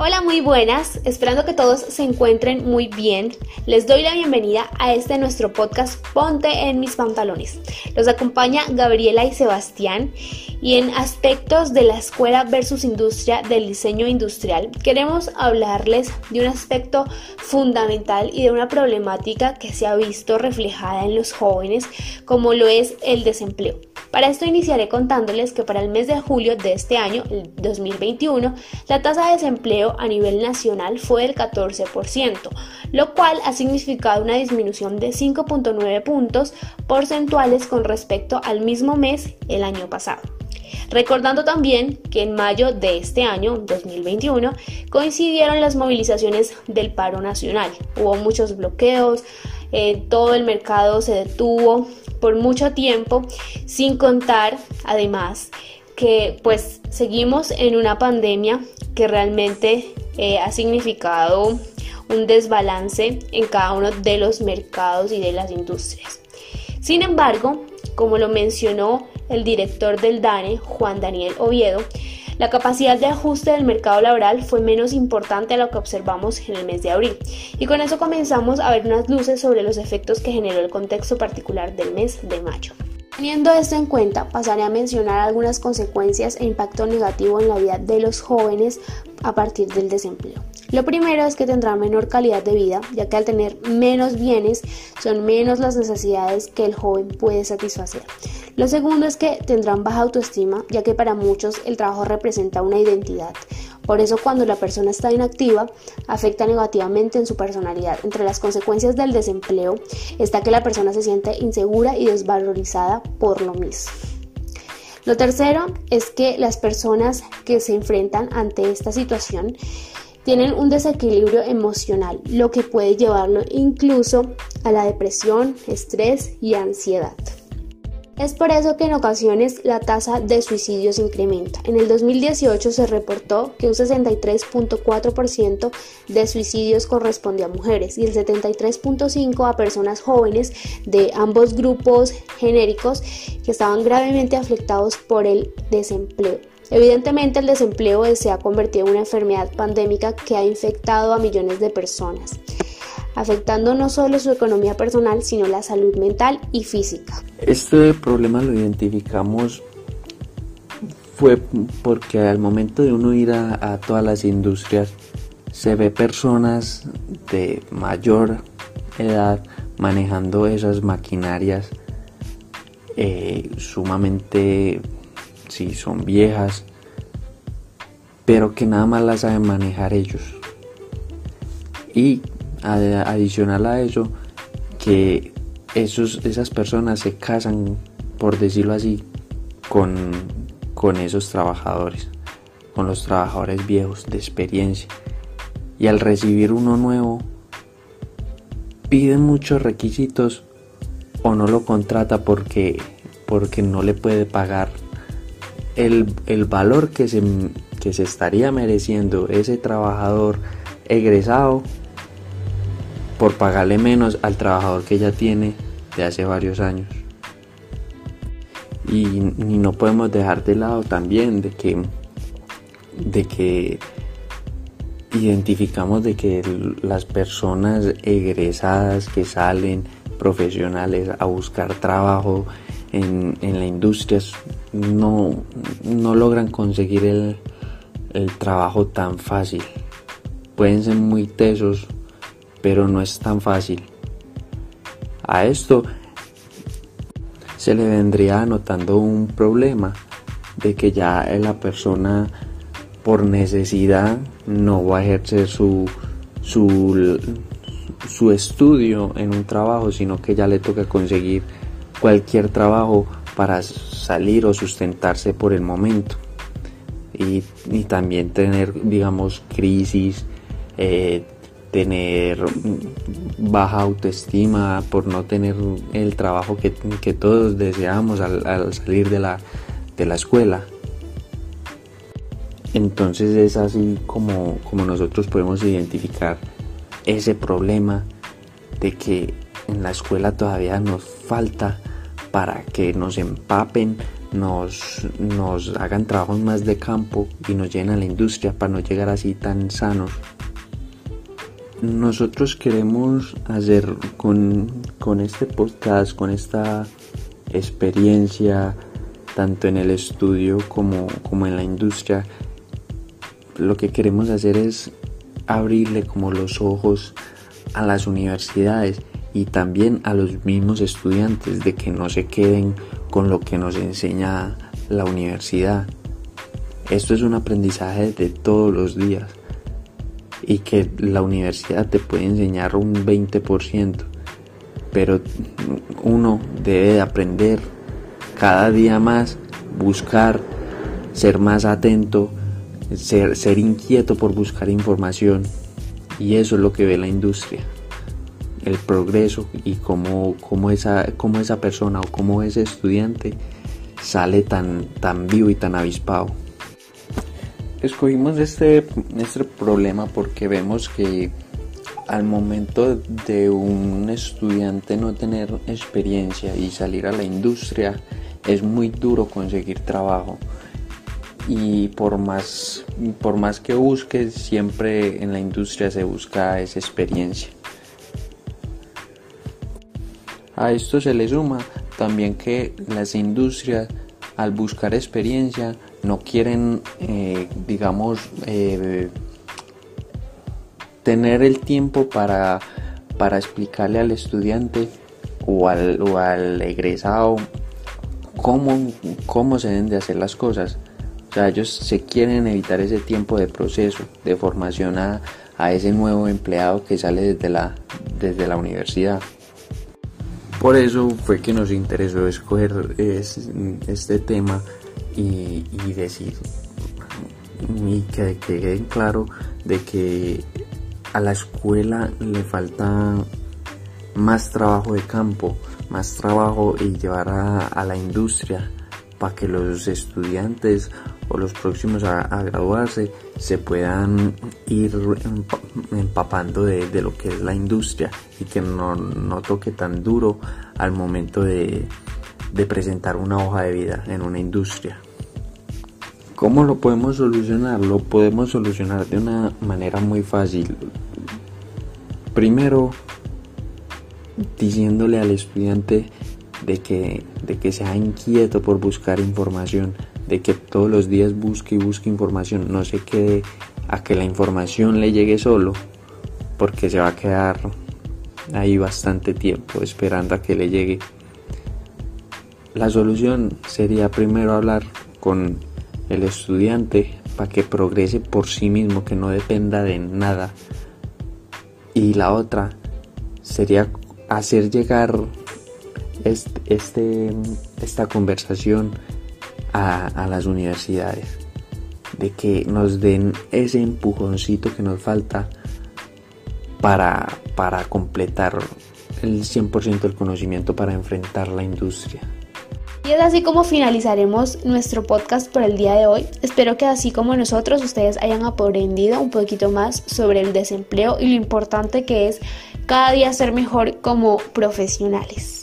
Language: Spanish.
Hola, muy buenas, esperando que todos se encuentren muy bien. Les doy la bienvenida a este nuestro podcast Ponte en mis pantalones. Los acompaña Gabriela y Sebastián y en aspectos de la escuela versus industria del diseño industrial queremos hablarles de un aspecto fundamental y de una problemática que se ha visto reflejada en los jóvenes como lo es el desempleo. Para esto iniciaré contándoles que para el mes de julio de este año, el 2021, la tasa de desempleo a nivel nacional fue del 14%, lo cual ha significado una disminución de 5.9 puntos porcentuales con respecto al mismo mes el año pasado. Recordando también que en mayo de este año, 2021, coincidieron las movilizaciones del paro nacional. Hubo muchos bloqueos, eh, todo el mercado se detuvo por mucho tiempo, sin contar además que pues seguimos en una pandemia que realmente eh, ha significado un desbalance en cada uno de los mercados y de las industrias. Sin embargo, como lo mencionó el director del DANE, Juan Daniel Oviedo, la capacidad de ajuste del mercado laboral fue menos importante a lo que observamos en el mes de abril. Y con eso comenzamos a ver unas luces sobre los efectos que generó el contexto particular del mes de mayo. Teniendo esto en cuenta, pasaré a mencionar algunas consecuencias e impacto negativo en la vida de los jóvenes a partir del desempleo. Lo primero es que tendrá menor calidad de vida, ya que al tener menos bienes son menos las necesidades que el joven puede satisfacer. Lo segundo es que tendrán baja autoestima, ya que para muchos el trabajo representa una identidad. Por eso cuando la persona está inactiva, afecta negativamente en su personalidad. Entre las consecuencias del desempleo está que la persona se siente insegura y desvalorizada por lo mismo. Lo tercero es que las personas que se enfrentan ante esta situación tienen un desequilibrio emocional, lo que puede llevarlo incluso a la depresión, estrés y ansiedad. Es por eso que en ocasiones la tasa de suicidios incrementa. En el 2018 se reportó que un 63.4% de suicidios corresponde a mujeres y el 73.5% a personas jóvenes de ambos grupos genéricos que estaban gravemente afectados por el desempleo. Evidentemente el desempleo se ha convertido en una enfermedad pandémica que ha infectado a millones de personas, afectando no solo su economía personal, sino la salud mental y física. Este problema lo identificamos fue porque al momento de uno ir a, todas las industrias se ve personas de mayor edad manejando esas maquinarias eh, sumamente si son viejas, pero que nada más las saben manejar ellos. Y adicional a eso, que esos, esas personas se casan, por decirlo así, con, con esos trabajadores, con los trabajadores viejos de experiencia. Y al recibir uno nuevo, piden muchos requisitos o no lo contrata porque, porque no le puede pagar el, valor que se, que se estaría mereciendo ese trabajador egresado por pagarle menos al trabajador que ya tiene de hace varios años. Y, no podemos dejar de lado también de que, de que identificamos de que las personas egresadas que salen profesionales a buscar trabajo en, en la industria no, no logran conseguir el, el trabajo tan fácil. Pueden ser muy tesos, pero no es tan fácil. A esto se le vendría anotando un problema de que ya la persona por necesidad no va a ejercer su, su, su estudio en un trabajo, sino que ya le toca conseguir cualquier trabajo para salir o sustentarse por el momento. Y, también tener, digamos, crisis, eh, tener baja autoestima por no tener el trabajo que, todos deseamos al, salir de la, de la escuela. Entonces es así como, como nosotros podemos identificar ese problema de que en la escuela todavía nos falta para que nos empapen nos, nos hagan trabajos más de campo y nos llenen a la industria para no llegar así tan sanos. Nosotros queremos hacer con, con este podcast, con esta experiencia, tanto en el estudio como, como en la industria, lo que queremos hacer es abrirle como los ojos a las universidades y también a los mismos estudiantes de que no se queden con lo que nos enseña la universidad. Esto es un aprendizaje de todos los días y que la universidad te puede enseñar un 20%, pero uno debe de aprender cada día más, buscar, ser más atento, ser, ser inquieto por buscar información y eso es lo que ve la industria el progreso y cómo, cómo, esa, cómo esa persona o cómo ese estudiante sale tan, tan vivo y tan avispado. Escogimos este, este problema porque vemos que al momento de un estudiante no tener experiencia y salir a la industria es muy duro conseguir trabajo y por más, por más que busques siempre en la industria se busca esa experiencia a esto se le suma también que las industrias al buscar experiencia no quieren, eh, digamos, eh, tener el tiempo para, para explicarle al estudiante o al, o al egresado cómo, cómo se deben de hacer las cosas. O sea, ellos se quieren evitar ese tiempo de proceso, de formación a, a ese nuevo empleado que sale desde la, desde la universidad. Por eso fue que nos interesó escoger este tema y, decir y que quede claro de que a la escuela le falta más trabajo de campo, más trabajo y llevar a la industria para que los estudiantes o los próximos a, graduarse se puedan ir empapando de, lo que es la industria y que no, toque tan duro al momento de, de presentar una hoja de vida en una industria. ¿Cómo lo podemos solucionar? Lo podemos solucionar de una manera muy fácil. Primero, diciéndole al estudiante de que, de que sea inquieto por buscar información, de que todos los días busque y busque información, no se quede a que la información le llegue solo, porque se va a quedar ahí bastante tiempo esperando a que le llegue. La solución sería primero hablar con el estudiante para que progrese por sí mismo, que no dependa de nada. Y la otra sería hacer llegar este, esta conversación a, las universidades, de que nos den ese empujoncito que nos falta para, para completar el 100% del conocimiento para enfrentar la industria. Y es así como finalizaremos nuestro podcast por el día de hoy. Espero que así como nosotros ustedes hayan aprendido un poquito más sobre el desempleo y lo importante que es cada día ser mejor como profesionales.